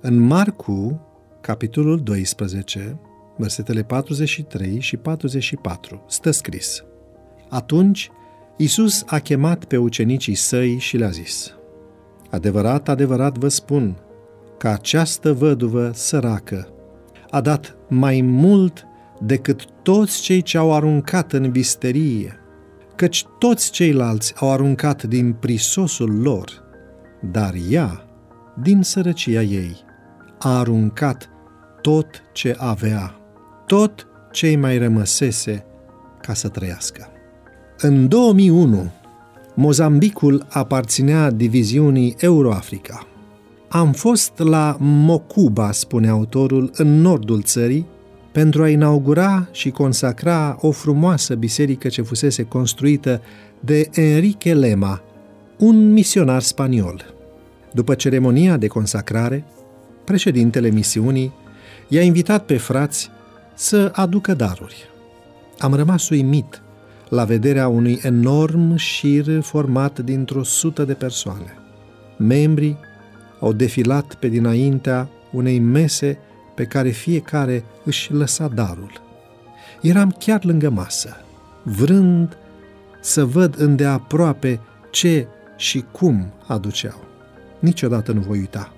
În Marcu, capitolul 12, versetele 43 și 44, stă scris Atunci Isus a chemat pe ucenicii săi și le-a zis Adevărat, adevărat vă spun că această văduvă săracă a dat mai mult decât toți cei ce au aruncat în visterie, căci toți ceilalți au aruncat din prisosul lor, dar ea, din sărăcia ei, a aruncat tot ce avea, tot ce mai rămăsese ca să trăiască. În 2001, Mozambicul aparținea diviziunii Euroafrica. Am fost la Mocuba, spune autorul, în nordul țării, pentru a inaugura și consacra o frumoasă biserică ce fusese construită de Enrique Lema, un misionar spaniol. După ceremonia de consacrare, președintele misiunii i-a invitat pe frați să aducă daruri. Am rămas uimit la vederea unui enorm șir format dintr-o sută de persoane. Membrii au defilat pe dinaintea unei mese pe care fiecare își lăsa darul. Eram chiar lângă masă, vrând să văd îndeaproape ce și cum aduceau. Niciodată nu voi uita.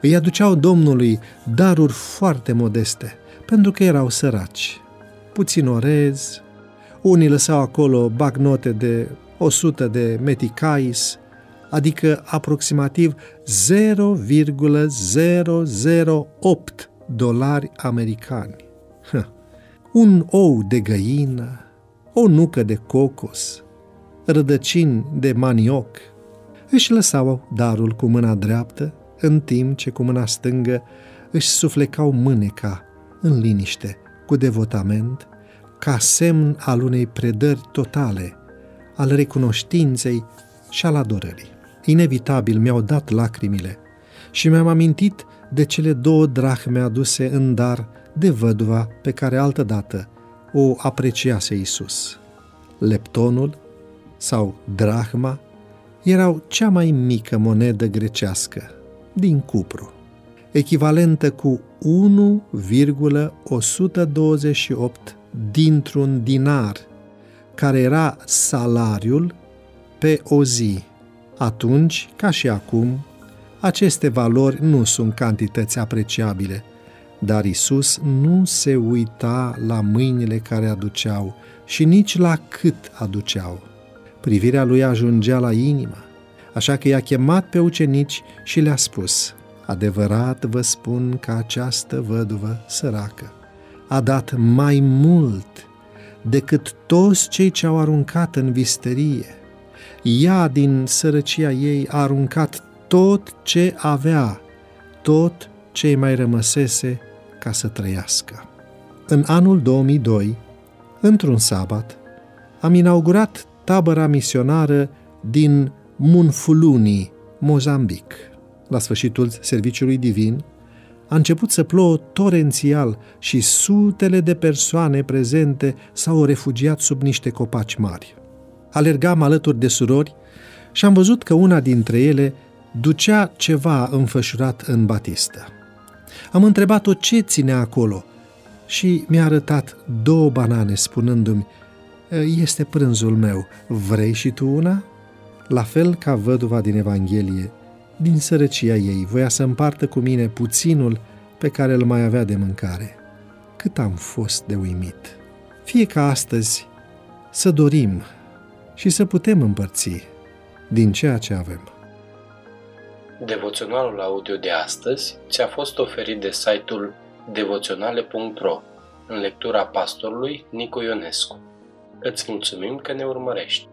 Îi aduceau Domnului daruri foarte modeste, pentru că erau săraci, puțin orez, unii lăsau acolo bagnote de 100 de meticais, adică aproximativ 0,008 dolari americani. Un ou de găină, o nucă de cocos, rădăcini de manioc. Își lăsau darul cu mâna dreaptă, în timp ce cu mâna stângă își suflecau mâneca în liniște, cu devotament, ca semn al unei predări totale, al recunoștinței și al adorării. Inevitabil mi-au dat lacrimile și mi-am amintit de cele două drahme aduse în dar de văduva pe care altădată o apreciase Isus. Leptonul sau drahma erau cea mai mică monedă grecească, din cupru, echivalentă cu 1,128 dintr-un dinar, care era salariul pe o zi. Atunci, ca și acum, aceste valori nu sunt cantități apreciabile, dar Isus nu se uita la mâinile care aduceau și nici la cât aduceau. Privirea lui ajungea la inimă, așa că i-a chemat pe ucenici și le-a spus, Adevărat vă spun că această văduvă săracă a dat mai mult decât toți cei ce au aruncat în visterie. Ea, din sărăcia ei, a aruncat tot ce avea, tot ce mai rămăsese ca să trăiască. În anul 2002, într-un sabat, am inaugurat tabăra misionară din Munfuluni, Mozambic. La sfârșitul serviciului divin, a început să plouă torențial și sutele de persoane prezente s-au refugiat sub niște copaci mari. Alergam alături de surori și am văzut că una dintre ele ducea ceva înfășurat în batistă. Am întrebat-o ce ține acolo și mi-a arătat două banane spunându-mi Este prânzul meu, vrei și tu una?" La fel ca văduva din Evanghelie, din sărăcia ei, voia să împartă cu mine puținul pe care îl mai avea de mâncare. Cât am fost de uimit! Fie ca astăzi să dorim și să putem împărți din ceea ce avem. Devoționalul audio de astăzi ți-a fost oferit de site-ul devoționale.ro în lectura pastorului Nicu Ionescu. Îți mulțumim că ne urmărești!